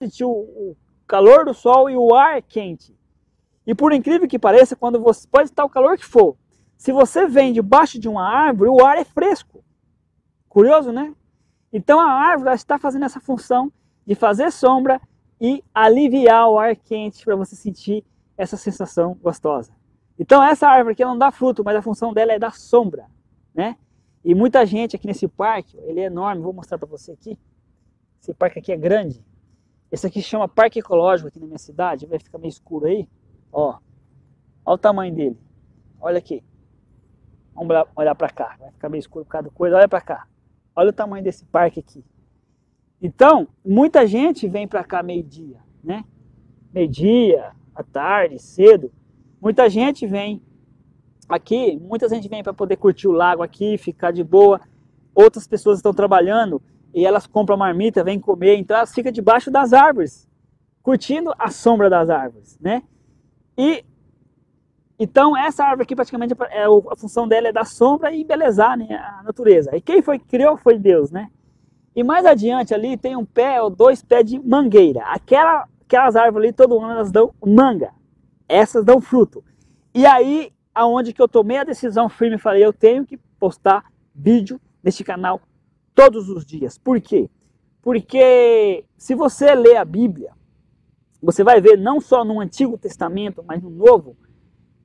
sentir o, calor do sol e o ar quente. E por incrível que pareça, quando você pode estar o calor que for, se você vem debaixo de uma árvore, o ar é fresco. Curioso, né? Então a árvore está fazendo essa função de fazer sombra e aliviar o ar quente para você sentir essa sensação gostosa. Então essa árvore aqui não dá fruto, mas a função dela é dar sombra, né? E muita gente aqui nesse parque, ele é enorme, vou mostrar para você aqui. Esse parque aqui é grande. Esse aqui chama Parque Ecológico aqui na minha cidade, vai ficar meio escuro aí. Ó, olha o tamanho dele. Olha aqui. Vamos olhar para cá, vai ficar meio escuro por causa do coisa. Olha para cá. Olha o tamanho desse parque aqui. Então, muita gente vem para cá meio-dia, né? Meio-dia, à tarde, cedo. Muita gente vem aqui, muita gente vem para poder curtir o lago aqui, ficar de boa. Outras pessoas estão trabalhando e elas compram marmita, vêm comer, então elas ficam debaixo das árvores, curtindo a sombra das árvores, né? E então essa árvore aqui praticamente é, a função dela é dar sombra e embelezar né, a natureza. E quem foi que criou foi Deus, né? E mais adiante ali tem um pé ou dois pés de mangueira. Aquela, aquelas árvores ali todo ano elas dão manga. Essas dão fruto. E aí aonde que eu tomei a decisão firme, falei, eu tenho que postar vídeo neste canal todos os dias. Por quê? Porque se você ler a Bíblia, você vai ver não só no Antigo Testamento, mas no Novo,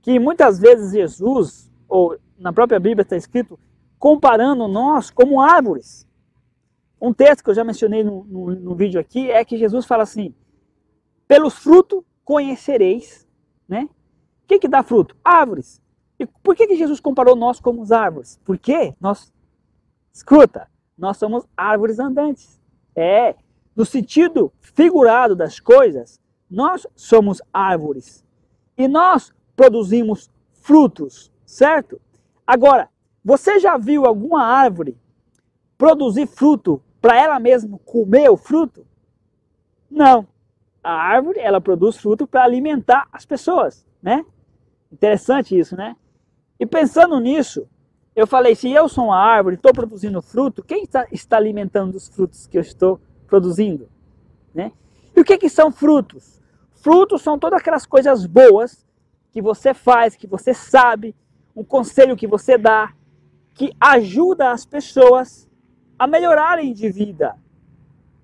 que muitas vezes Jesus, ou na própria Bíblia está escrito, comparando nós como árvores. Um texto que eu já mencionei no, no, no vídeo aqui é que Jesus fala assim: pelos frutos conhecereis, né? O que, que dá fruto? Árvores. E por que, que Jesus comparou nós como árvores? Porque nós, escuta, nós somos árvores andantes. É, no sentido figurado das coisas, nós somos árvores. E nós produzimos frutos, certo? Agora, você já viu alguma árvore produzir fruto para ela mesma comer o fruto? Não. A árvore, ela produz fruto para alimentar as pessoas, né? Interessante isso, né? E pensando nisso, eu falei: se eu sou uma árvore, estou produzindo fruto, quem está, está, alimentando os frutos que eu estou produzindo? Né? E o que, que são frutos? Frutos são todas aquelas coisas boas que você faz, que você sabe, um conselho que você dá, que ajuda as pessoas a melhorarem de vida,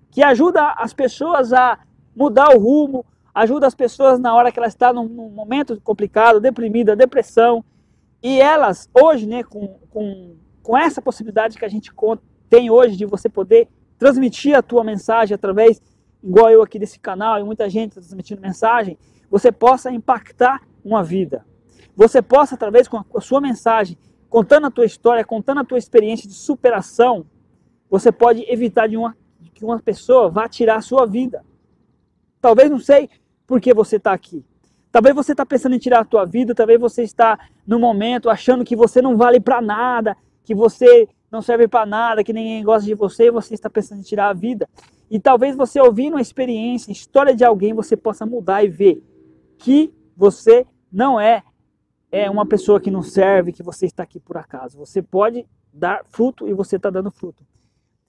que ajuda as pessoas a mudar o rumo, ajuda as pessoas na hora que ela está num, num momento complicado, deprimida, depressão, e elas, hoje, né, com, com, com essa possibilidade que a gente tem hoje de você poder transmitir a tua mensagem através, igual eu aqui desse canal e muita gente transmitindo mensagem, você possa impactar uma vida. Você possa, através com a sua mensagem, contando a tua história, contando a tua experiência de superação, você pode evitar de uma, que uma pessoa vá tirar a sua vida. Talvez não sei por que você está aqui. Talvez você está pensando em tirar a tua vida, talvez você está no momento achando que você não vale para nada, que você não serve para nada, que ninguém gosta de você e você está pensando em tirar a vida. E talvez você ouvindo uma experiência, história de alguém, você possa mudar e ver que você não é, é uma pessoa que não serve, que você está aqui por acaso. Você pode dar fruto e você está dando fruto.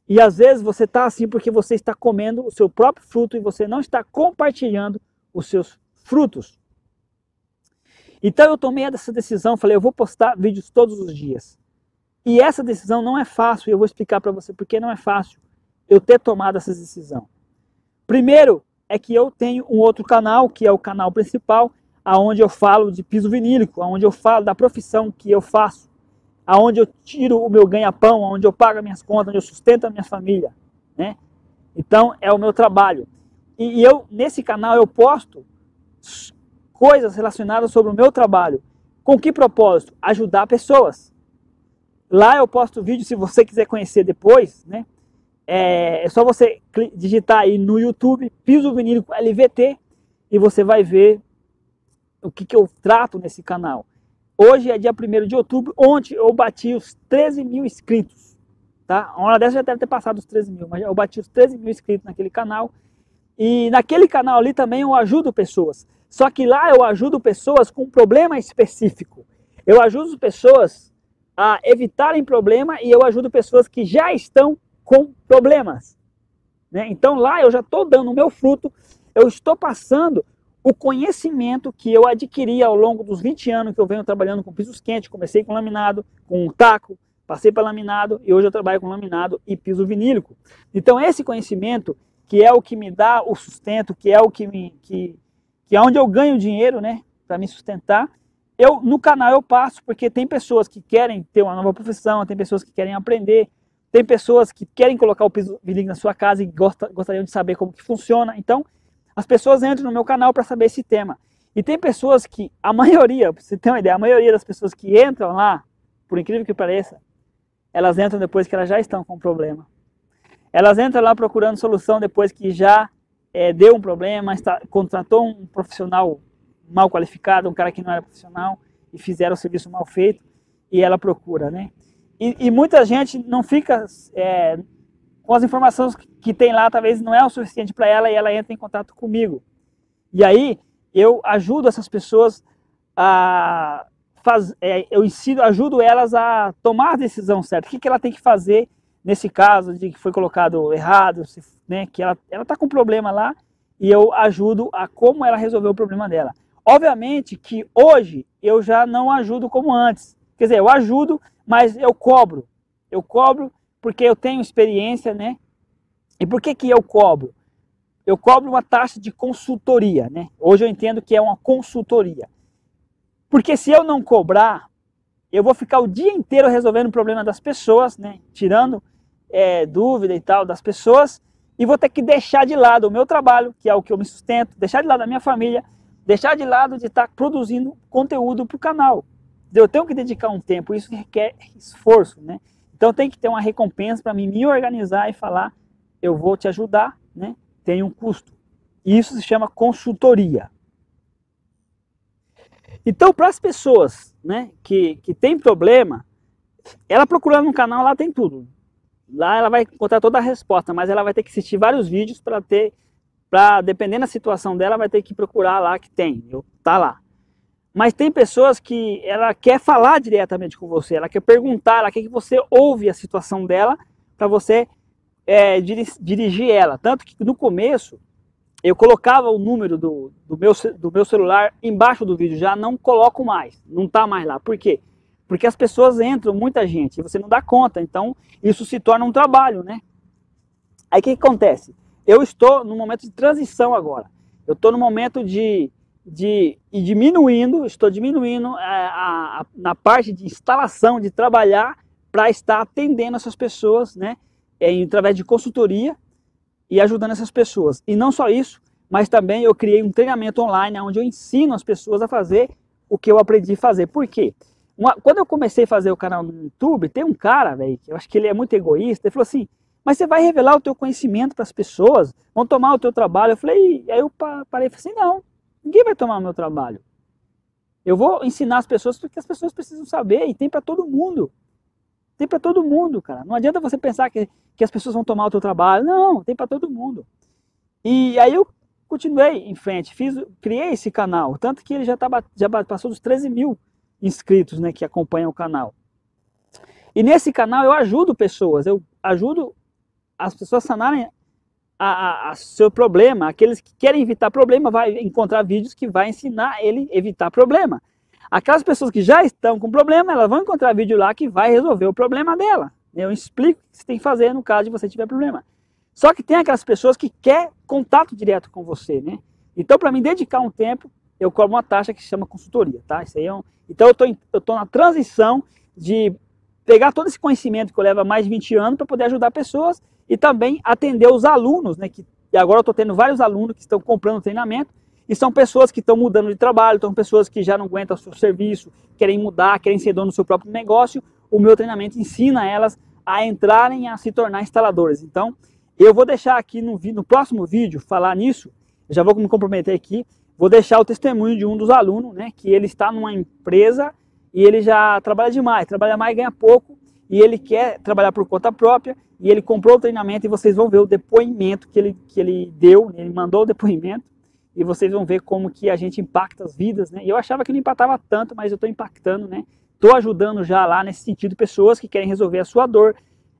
E às vezes você está assim porque você está comendo o seu próprio fruto e você não está compartilhando os seus frutos. Então eu tomei essa decisão, falei, eu vou postar vídeos todos os dias. E essa decisão não é fácil, e eu vou explicar para você porque não é fácil eu ter tomado essa decisão. Primeiro é que eu tenho um outro canal, que é o canal principal, aonde eu falo de piso vinílico, aonde eu falo da profissão que eu faço, aonde eu tiro o meu ganha-pão, aonde eu pago as minhas contas, onde eu sustento a minha família, né? Então é o meu trabalho. E eu nesse canal eu posto coisas relacionadas sobre o meu trabalho. Com que propósito? Ajudar pessoas. Lá eu posto vídeo, se você quiser conhecer depois, né? É, é só você digitar aí no YouTube, piso vinílico LVT, e você vai ver o que, que eu trato nesse canal. Hoje é dia 1 de outubro, ontem eu bati os 13 mil inscritos. Tá? Uma hora dessa já deve ter passado os 13 mil, mas eu bati os 13 mil inscritos naquele canal. E naquele canal ali também eu ajudo pessoas. Só que lá eu ajudo pessoas com um problema específico. Eu ajudo pessoas a evitarem problema e eu ajudo pessoas que já estão com problemas. Né? Então lá eu já estou dando o meu fruto, eu estou passando o conhecimento que eu adquiri ao longo dos 20 anos que eu venho trabalhando com pisos quentes, comecei com laminado, com taco, passei para laminado e hoje eu trabalho com laminado e piso vinílico. Então esse conhecimento que é o que me dá o sustento, que é o que me que, que é onde eu ganho dinheiro, né, para me sustentar. Eu no canal eu passo porque tem pessoas que querem ter uma nova profissão, tem pessoas que querem aprender, tem pessoas que querem colocar o piso vinílico na sua casa e gosta, gostariam de saber como que funciona. Então as pessoas entram no meu canal para saber esse tema. E tem pessoas que, a maioria, para você ter uma ideia, a maioria das pessoas que entram lá, por incrível que pareça, elas entram depois que elas já estão com problema. Elas entram lá procurando solução depois que já é, deu um problema, está, contratou um profissional mal qualificado, um cara que não era profissional, e fizeram o serviço mal feito, e ela procura, né? E, e muita gente não fica é, com as informações que tem lá, talvez não é o suficiente para ela e ela entra em contato comigo. E aí eu ajudo essas pessoas a faz, é, eu ensino, ajudo elas a tomar a decisão certa. O que, que ela tem que fazer nesse caso de que foi colocado errado, né, que ela está com problema lá e eu ajudo a como ela resolveu o problema dela. Obviamente que hoje eu já não ajudo como antes. Quer dizer, eu ajudo, mas eu cobro. Eu cobro porque eu tenho experiência, né? E por que, que eu cobro? Eu cobro uma taxa de consultoria, né? Hoje eu entendo que é uma consultoria. Porque se eu não cobrar, eu vou ficar o dia inteiro resolvendo o problema das pessoas, né? Tirando é, dúvida e tal das pessoas, e vou ter que deixar de lado o meu trabalho, que é o que eu me sustento, deixar de lado a minha família, deixar de lado de estar produzindo conteúdo para o canal. Eu tenho que dedicar um tempo, isso requer esforço, né? Então tem que ter uma recompensa para mim me organizar e falar, eu vou te ajudar, né? Tem um custo. Isso se chama consultoria. Então, para as pessoas né, que, que tem problema, ela procurando no canal, lá tem tudo. Lá ela vai encontrar toda a resposta, mas ela vai ter que assistir vários vídeos para ter, para dependendo da situação dela, vai ter que procurar lá que tem, eu, tá lá. Mas tem pessoas que ela quer falar diretamente com você, ela quer perguntar, ela quer que você ouve a situação dela para você é, dirigir ela. Tanto que no começo eu colocava o número do, do, meu, do meu celular embaixo do vídeo, já não coloco mais, não está mais lá. Por quê? Porque as pessoas entram, muita gente, e você não dá conta, então isso se torna um trabalho, né? Aí o que, que acontece? Eu estou no momento de transição agora. Eu estou no momento de de ir diminuindo, estou diminuindo a, é, a, a, na parte de instalação, de trabalhar para estar atendendo essas pessoas, né, é, através de consultoria e ajudando essas pessoas. E não só isso, mas também eu criei um treinamento online onde eu ensino as pessoas a fazer o que eu aprendi a fazer. Por quê? Uma, quando eu comecei a fazer o canal no YouTube, tem um cara, velho, que eu acho que ele é muito egoísta, ele falou assim, mas você vai revelar o teu conhecimento para as pessoas, vão tomar o teu trabalho. Eu falei, aí eu parei e falei assim, não, Ninguém vai tomar o meu trabalho. Eu vou ensinar as pessoas porque as pessoas precisam saber e tem para todo mundo. Tem para todo mundo, cara. Não adianta você pensar que, que as pessoas vão tomar o teu trabalho. Não, tem para todo mundo. E aí eu continuei em frente, fiz, criei esse canal, tanto que ele já, tá, já passou dos 13 mil inscritos né, que acompanham o canal. E nesse canal eu ajudo pessoas, eu ajudo as pessoas a sanarem a, a, a, seu problema, aqueles que querem evitar problema, vai encontrar vídeos que vai ensinar ele evitar problema. Aquelas pessoas que já estão com problema, elas vão encontrar vídeo lá que vai resolver o problema dela. Eu explico o que você tem que fazer no caso de você tiver problema. Só que tem aquelas pessoas que quer contato direto com você, né? Então, para me dedicar um tempo, eu cobro uma taxa que se chama consultoria, tá? Isso aí é um... Então, eu tô, eu tô na transição de pegar todo esse conhecimento que eu levo há mais de 20 anos para poder ajudar pessoas e também atender os alunos, né? Que, e agora eu estou tendo vários alunos que estão comprando treinamento e são pessoas que estão mudando de trabalho, são pessoas que já não aguentam o seu serviço, querem mudar, querem ser dono do seu próprio negócio. O meu treinamento ensina elas a entrarem a se tornar instaladores. Então, eu vou deixar aqui no, no próximo vídeo falar nisso. Eu já vou me comprometer aqui. Vou deixar o testemunho de um dos alunos, né? Que ele está numa empresa e ele já trabalha demais, trabalha mais, ganha pouco e ele quer trabalhar por conta própria e ele comprou o treinamento e vocês vão ver o depoimento que ele, que ele deu, ele mandou o depoimento e vocês vão ver como que a gente impacta as vidas, né? E eu achava que não impactava tanto, mas eu estou impactando, né? Estou ajudando já lá nesse sentido pessoas que querem resolver a sua dor,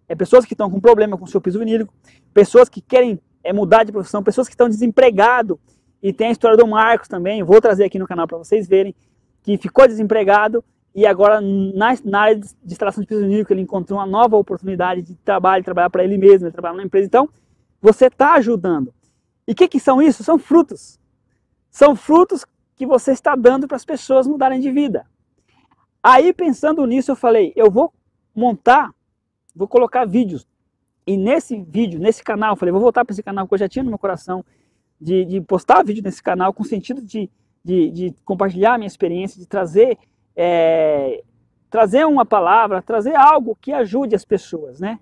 é pessoas que estão com problema com o seu piso vinílico, pessoas que querem é, mudar de profissão, pessoas que estão desempregados. E tem a história do Marcos também, vou trazer aqui no canal para vocês verem, que ficou desempregado e agora na, na área de instalação de vinílico ele encontrou uma nova oportunidade de trabalho, trabalhar para ele mesmo, trabalhar na empresa. Então, você está ajudando. E o que, que são isso? São frutos. São frutos que você está dando para as pessoas mudarem de vida. Aí, pensando nisso, eu falei, eu vou montar, vou colocar vídeos. E nesse vídeo, nesse canal, eu falei, vou voltar para esse canal que eu já tinha no meu coração, de, de postar vídeo nesse canal com sentido de, de, de compartilhar minha experiência, de trazer, é, trazer uma palavra, trazer algo que ajude as pessoas, né?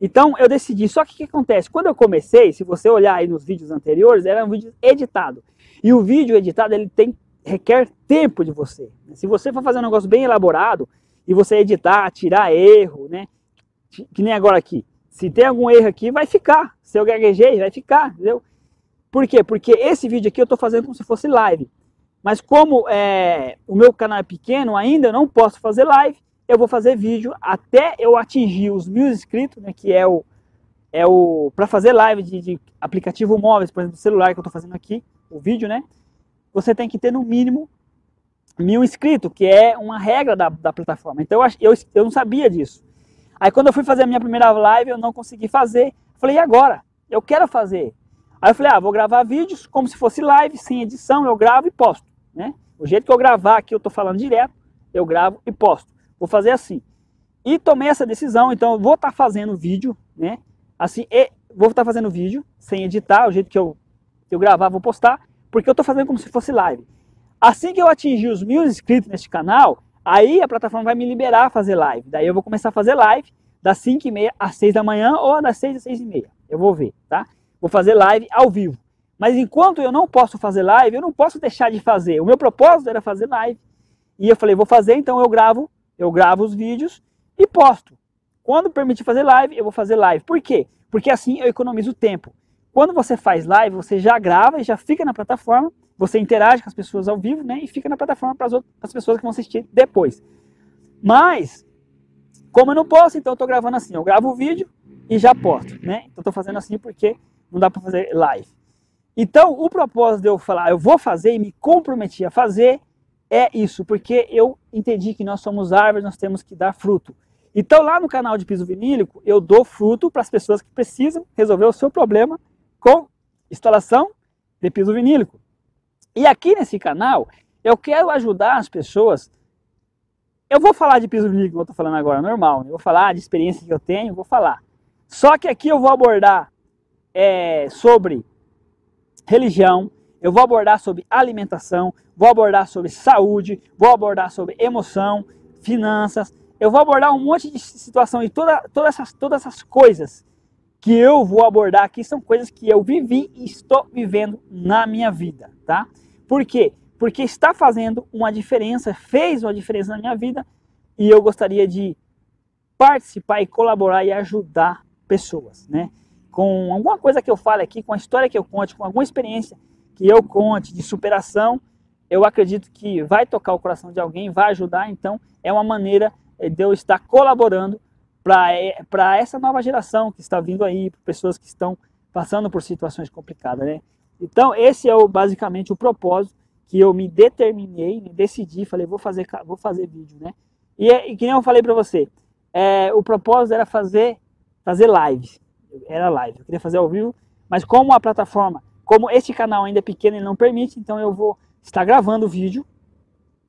Então eu decidi, só que o que acontece? Quando eu comecei, se você olhar aí nos vídeos anteriores, era um vídeo editado. E o vídeo editado, ele tem requer tempo de você. Se você for fazer um negócio bem elaborado, e você editar, tirar erro, né? Que nem agora aqui. Se tem algum erro aqui, vai ficar. Se eu gaguejei, vai ficar, entendeu? Por quê? Porque esse vídeo aqui eu estou fazendo como se fosse live. Mas como é, o meu canal é pequeno ainda, eu não posso fazer live. Eu vou fazer vídeo até eu atingir os mil inscritos, né, que é o, é o para fazer live de, de, aplicativo móveis, por exemplo, celular que eu estou fazendo aqui, o vídeo, né? Você tem que ter no mínimo mil inscritos, que é uma regra da, da plataforma. Então eu, eu, eu não sabia disso. Aí quando eu fui fazer a minha primeira live, eu não consegui fazer. Falei, e agora? Eu quero fazer. Aí eu falei, ah, vou gravar vídeos como se fosse live, sem edição, eu gravo e posto, né? O jeito que eu gravar aqui, eu tô falando direto, eu gravo e posto. Vou fazer assim. E tomei essa decisão, então eu vou estar tá fazendo vídeo, né? Assim, vou estar tá fazendo vídeo, sem editar, o jeito que eu, que eu gravar, vou postar, porque eu tô fazendo como se fosse live. Assim que eu atingir os mil inscritos neste canal, aí a plataforma vai me liberar a fazer live. Daí eu vou começar a fazer live das 5 e meia às 6 da manhã ou das 6 às 6 e meia. Eu vou ver, tá? Vou fazer live ao vivo. Mas enquanto eu não posso fazer live, eu não posso deixar de fazer. O meu propósito era fazer live. E eu falei, vou fazer, então eu gravo, eu gravo os vídeos e posto. Quando permitir fazer live, eu vou fazer live. Por quê? Porque assim eu economizo tempo. Quando você faz live, você já grava e já fica na plataforma, você interage com as pessoas ao vivo, né? E fica na plataforma para as pessoas que vão assistir depois. Mas, como eu não posso, então eu estou gravando assim. Eu gravo o vídeo e já posto, né? Então estou fazendo assim porque não dá para fazer live. Então, o propósito de eu falar, eu vou fazer e me comprometi a fazer, é isso, porque eu entendi que nós somos árvores, nós temos que dar fruto. Então, lá no canal de piso vinílico, eu dou fruto para as pessoas que precisam resolver o seu problema com instalação de piso vinílico. E aqui nesse canal, eu quero ajudar as pessoas. Eu vou falar de piso vinílico, como eu estou falando agora, normal. Né? Eu vou falar de experiência que eu tenho, vou falar. Só que aqui eu vou abordar é, sobre religião, eu vou abordar sobre alimentação, vou abordar sobre saúde, vou abordar sobre emoção, finanças, eu vou abordar um monte de situação e toda, todas, essas, todas essas coisas que eu vou abordar aqui são coisas que eu vivi e estou vivendo na minha vida, tá? Por quê? Porque está fazendo uma diferença, fez uma diferença na minha vida e eu gostaria de participar e colaborar e ajudar pessoas, né? Com alguma coisa que eu fale aqui, com a história que eu conte, com alguma experiência que eu conte de superação, eu acredito que vai tocar o coração de alguém, vai ajudar. Então, é uma maneira eh, de eu estar colaborando para eh, essa nova geração que está vindo aí, para pessoas que estão passando por situações complicadas, né? Então, esse é o, basicamente o propósito que eu me determinei, me decidi, falei, vou fazer, vou fazer vídeo, né? E, e que nem eu falei para você, é, o propósito era fazer, fazer lives era live. Eu queria fazer ao vivo, mas como a plataforma, como este canal ainda é pequeno e não permite, então eu vou estar gravando o vídeo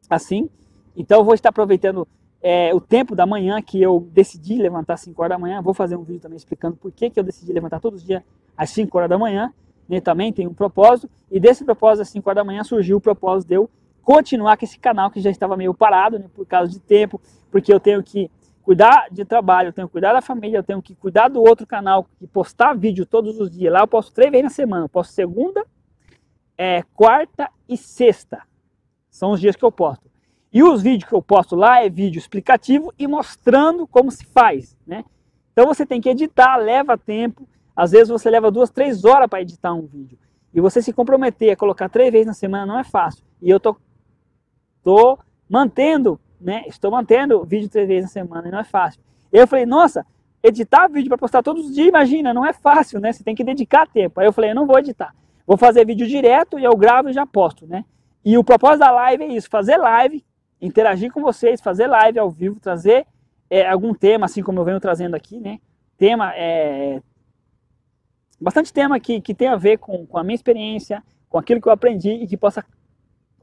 assim. Então eu vou estar aproveitando é, o tempo da manhã que eu decidi levantar às 5 horas da manhã. Vou fazer um vídeo também explicando por que, que eu decidi levantar todos os dias às 5 horas da manhã. Né, também tem um propósito. E desse propósito, às 5 horas da manhã, surgiu o propósito de eu continuar com esse canal que já estava meio parado, né, por causa de tempo, porque eu tenho que cuidar de trabalho, eu tenho que cuidar da família, eu tenho que cuidar do outro canal e postar vídeo todos os dias. Lá eu posto três vezes na semana. Eu posto segunda, é, quarta e sexta. São os dias que eu posto. E os vídeos que eu posto lá é vídeo explicativo e mostrando como se faz, né? Então você tem que editar, leva tempo. Às vezes você leva duas, três horas para editar um vídeo. E você se comprometer a colocar três vezes na semana não é fácil. E eu tô, tô mantendo né? Estou mantendo vídeo três vezes na semana e não é fácil. Eu falei, nossa, editar vídeo para postar todos os dias, imagina, não é fácil, né? Você tem que dedicar tempo. Aí eu falei, eu não vou editar. Vou fazer vídeo direto e eu gravo e já posto, né? E o propósito da live é isso, fazer live, interagir com vocês, fazer live ao vivo, trazer é, algum tema, assim como eu venho trazendo aqui, né? Tema, é, bastante tema que, que tem a ver com, com a minha experiência, com aquilo que eu aprendi e que possa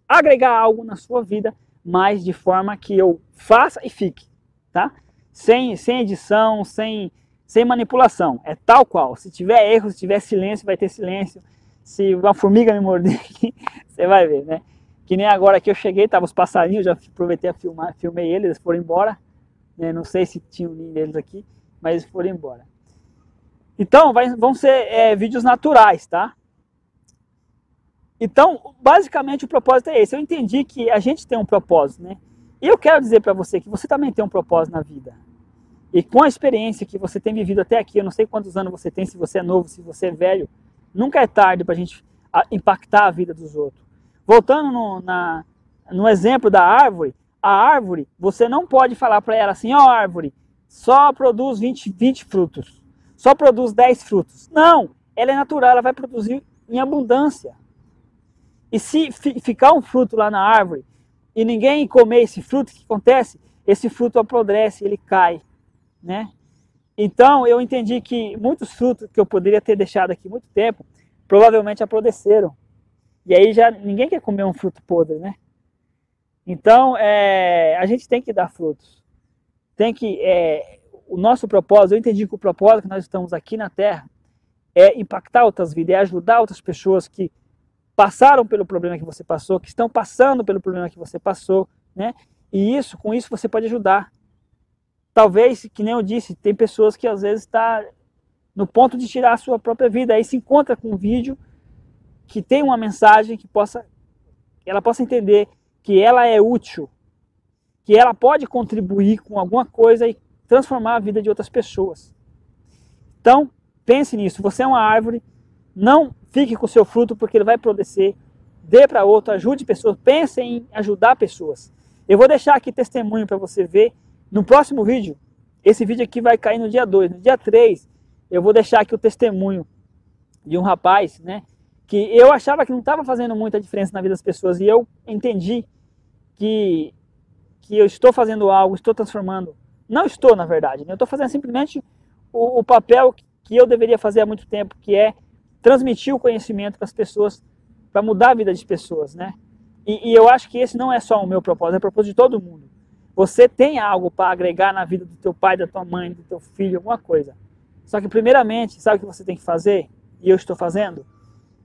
agregar algo na sua vida, mas de forma que eu faça e fique, tá? Sem, sem edição, sem, sem manipulação. É tal qual. Se tiver erro, se tiver silêncio, vai ter silêncio. Se uma formiga me morder você vai ver, né? Que nem agora que eu cheguei, tava os passarinhos, já aproveitei a filmar, filmei eles, eles foram embora. Né? Não sei se tinha um deles aqui, mas eles foram embora. Então, vai, vão ser é, vídeos naturais, tá? Então, basicamente o propósito é esse. Eu entendi que a gente tem um propósito, né? E eu quero dizer para você que você também tem um propósito na vida. E com a experiência que você tem vivido até aqui, eu não sei quantos anos você tem, se você é novo, se você é velho, nunca é tarde para a gente impactar a vida dos outros. Voltando no, na, no exemplo da árvore, a árvore, você não pode falar para ela assim, ó oh, árvore, só produz 20, 20 frutos, só produz 10 frutos. Não, ela é natural, ela vai produzir em abundância. E se ficar um fruto lá na árvore e ninguém comer esse fruto, o que acontece? Esse fruto apodrece, ele cai, né? Então eu entendi que muitos frutos que eu poderia ter deixado aqui muito tempo, provavelmente apodreceram. E aí já ninguém quer comer um fruto podre, né? Então é, a gente tem que dar frutos. Tem que é, o nosso propósito, eu entendi que o propósito que nós estamos aqui na Terra é impactar outras vidas, é ajudar outras pessoas que passaram pelo problema que você passou, que estão passando pelo problema que você passou, né? E isso, com isso você pode ajudar. Talvez, que nem eu disse, tem pessoas que às vezes está no ponto de tirar a sua própria vida, aí se encontra com um vídeo que tem uma mensagem que possa ela possa entender que ela é útil, que ela pode contribuir com alguma coisa e transformar a vida de outras pessoas. Então, pense nisso, você é uma árvore, não fique com o seu fruto porque ele vai produzir. Dê para outro, ajude pessoas, pense em ajudar pessoas. Eu vou deixar aqui testemunho para você ver no próximo vídeo. Esse vídeo aqui vai cair no dia 2. No dia 3, eu vou deixar aqui o testemunho de um rapaz, né? Que eu achava que não estava fazendo muita diferença na vida das pessoas e eu entendi que, que eu estou fazendo algo, estou transformando. Não estou, na verdade, né? eu estou fazendo simplesmente o, o papel que eu deveria fazer há muito tempo, que é transmitir o conhecimento para as pessoas, para mudar a vida das pessoas, né? E, e, eu acho que esse não é só o meu propósito, é o propósito de todo mundo. Você tem algo para agregar na vida do teu pai, da tua mãe, do teu filho, alguma coisa. Só que primeiramente, sabe o que você tem que fazer? E eu estou fazendo?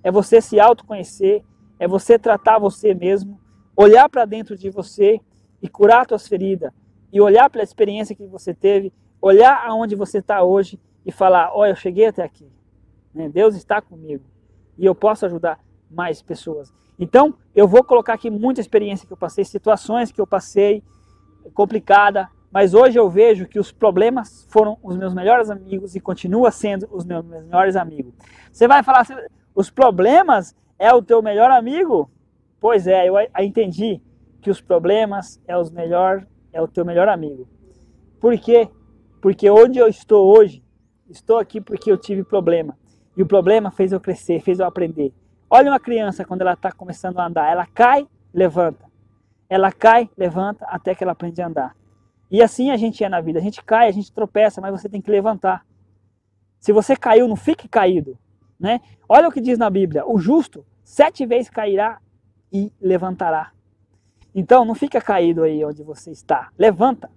É você se autoconhecer, é você tratar você mesmo, olhar para dentro de você e curar suas feridas, e olhar pela experiência que você teve, olhar aonde você está hoje e falar: olha, eu cheguei até aqui. Né? Deus está comigo e eu posso ajudar mais pessoas. Então, eu vou colocar aqui muita experiência que eu passei, situações que eu passei, complicada, mas hoje eu vejo que os problemas foram os meus melhores amigos e continua sendo os meus melhores amigos. Você vai falar, os problemas é o teu melhor amigo? Pois é, eu entendi que os problemas é os melhor é o teu melhor amigo. Por quê? Porque onde eu estou hoje, estou aqui porque eu tive problema. E o problema fez eu crescer, fez eu aprender. Olha uma criança quando ela está começando a andar, ela cai, levanta. Ela cai, levanta até que ela aprende a andar. E assim a gente é na vida. A gente cai, a gente tropeça, mas você tem que levantar. Se você caiu, não fique caído. Né? Olha o que diz na Bíblia: o justo sete vezes cairá e levantará. Então não fica caído aí onde você está. Levanta.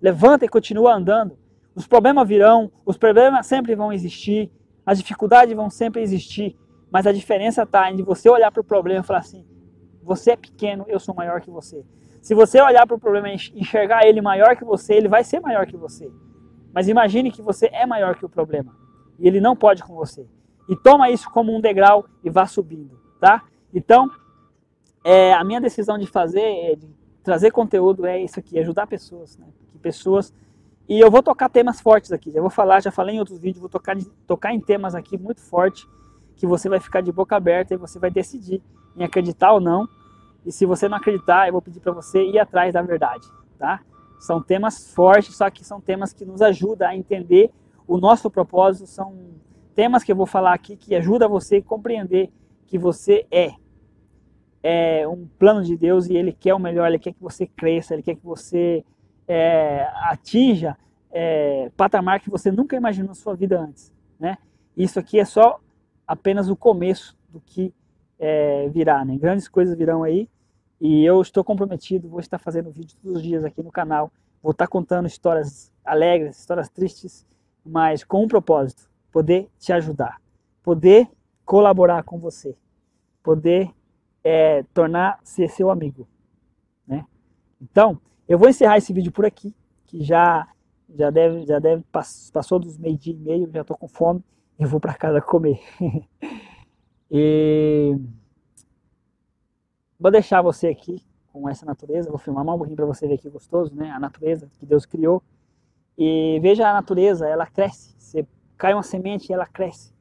Levanta e continua andando. Os problemas virão, os problemas sempre vão existir, as dificuldades vão sempre existir, mas a diferença está em você olhar para o problema e falar assim: você é pequeno, eu sou maior que você. Se você olhar para o problema e enxergar ele maior que você, ele vai ser maior que você. Mas imagine que você é maior que o problema e ele não pode com você. E toma isso como um degrau e vá subindo, tá? Então, é, a minha decisão de fazer, é, de trazer conteúdo é isso aqui, ajudar pessoas, né? Que pessoas e eu vou tocar temas fortes aqui. Já vou falar, já falei em outros vídeos, vou tocar, tocar em temas aqui muito fortes que você vai ficar de boca aberta e você vai decidir em acreditar ou não. E se você não acreditar, eu vou pedir para você ir atrás da verdade, tá? São temas fortes, só que são temas que nos ajudam a entender o nosso propósito. São temas que eu vou falar aqui que ajudam você a compreender que você é, é um plano de Deus e Ele quer o melhor, Ele quer que você cresça, Ele quer que você é, atinja é, patamar que você nunca imaginou na sua vida antes. Né? Isso aqui é só apenas o começo do que é, virá. Né? Grandes coisas virão aí e eu estou comprometido, vou estar fazendo vídeo todos os dias aqui no canal, vou estar contando histórias alegres, histórias tristes, mas com um propósito, poder te ajudar, poder colaborar com você, poder é, tornar-se seu amigo. Né? Então, eu vou encerrar esse vídeo por aqui, que já já deve já deve passou dos meio dia e meio, já estou com fome, eu vou para casa comer. e vou deixar você aqui com essa natureza, vou filmar um pouquinho para você ver que gostoso, né? A natureza que Deus criou. E veja a natureza, ela cresce. Você cai uma semente e ela cresce.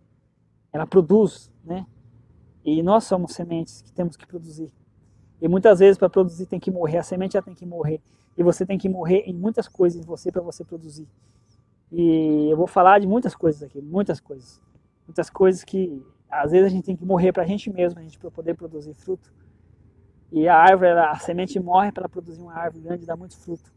Ela produz, né? E nós somos sementes que temos que produzir. E muitas vezes para produzir tem que morrer, a semente já tem que morrer. E você tem que morrer em muitas coisas em você para você produzir. E eu vou falar de muitas coisas aqui, muitas coisas. Muitas coisas que às vezes a gente tem que morrer para a gente mesmo, a gente para poder produzir fruto. E a árvore, a semente morre para produzir uma árvore grande e dar muito fruto.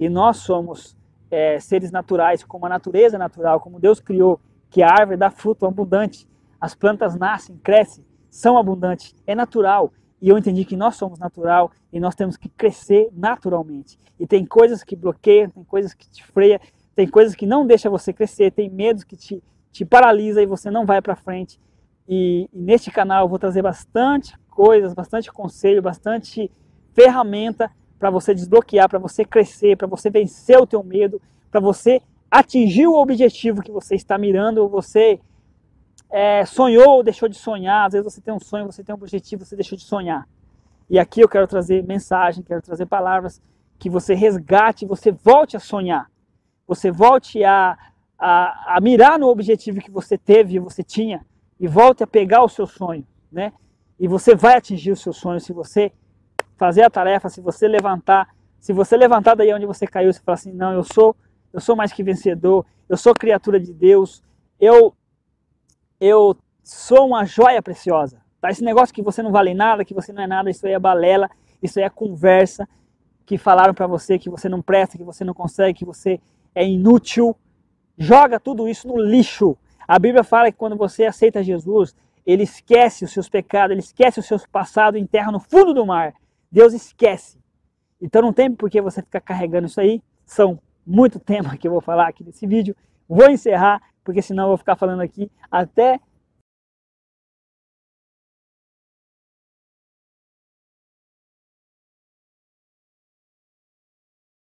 E nós somos é, seres naturais, como a natureza natural, como Deus criou, que a árvore dá fruto abundante. As plantas nascem, crescem, são abundantes, é natural. E eu entendi que nós somos natural e nós temos que crescer naturalmente. E tem coisas que bloqueiam, tem coisas que te freia, tem coisas que não deixam você crescer, tem medos que te, te paralisa e você não vai para frente. E, e, neste canal eu vou trazer bastante coisas, bastante conselho, bastante ferramenta para você desbloquear, para você crescer, para você vencer o teu medo, para você atingir o objetivo que você está mirando, você é, sonhou ou deixou de sonhar. Às vezes você tem um sonho, você tem um objetivo, você deixou de sonhar. E aqui eu quero trazer mensagem, quero trazer palavras que você resgate, você volte a sonhar. Você volte a, a, a mirar no objetivo que você teve, você tinha, e volte a pegar o seu sonho, né? E você vai atingir o seu sonho se você fazer a tarefa, se você levantar, se você levantar daí onde você caiu, você falar assim, não, eu sou, eu sou mais que vencedor, eu sou criatura de Deus, eu eu sou uma joia preciosa. Tá? Esse negócio que você não vale nada, que você não é nada, isso aí é balela, isso aí é conversa que falaram para você que você não presta, que você não consegue, que você é inútil. Joga tudo isso no lixo. A Bíblia fala que quando você aceita Jesus, ele esquece os seus pecados, ele esquece o seu passado, enterra no fundo do mar. Deus esquece. Então não tem por que você ficar carregando isso aí. São muito temas que eu vou falar aqui nesse vídeo. Vou encerrar porque senão eu vou ficar falando aqui até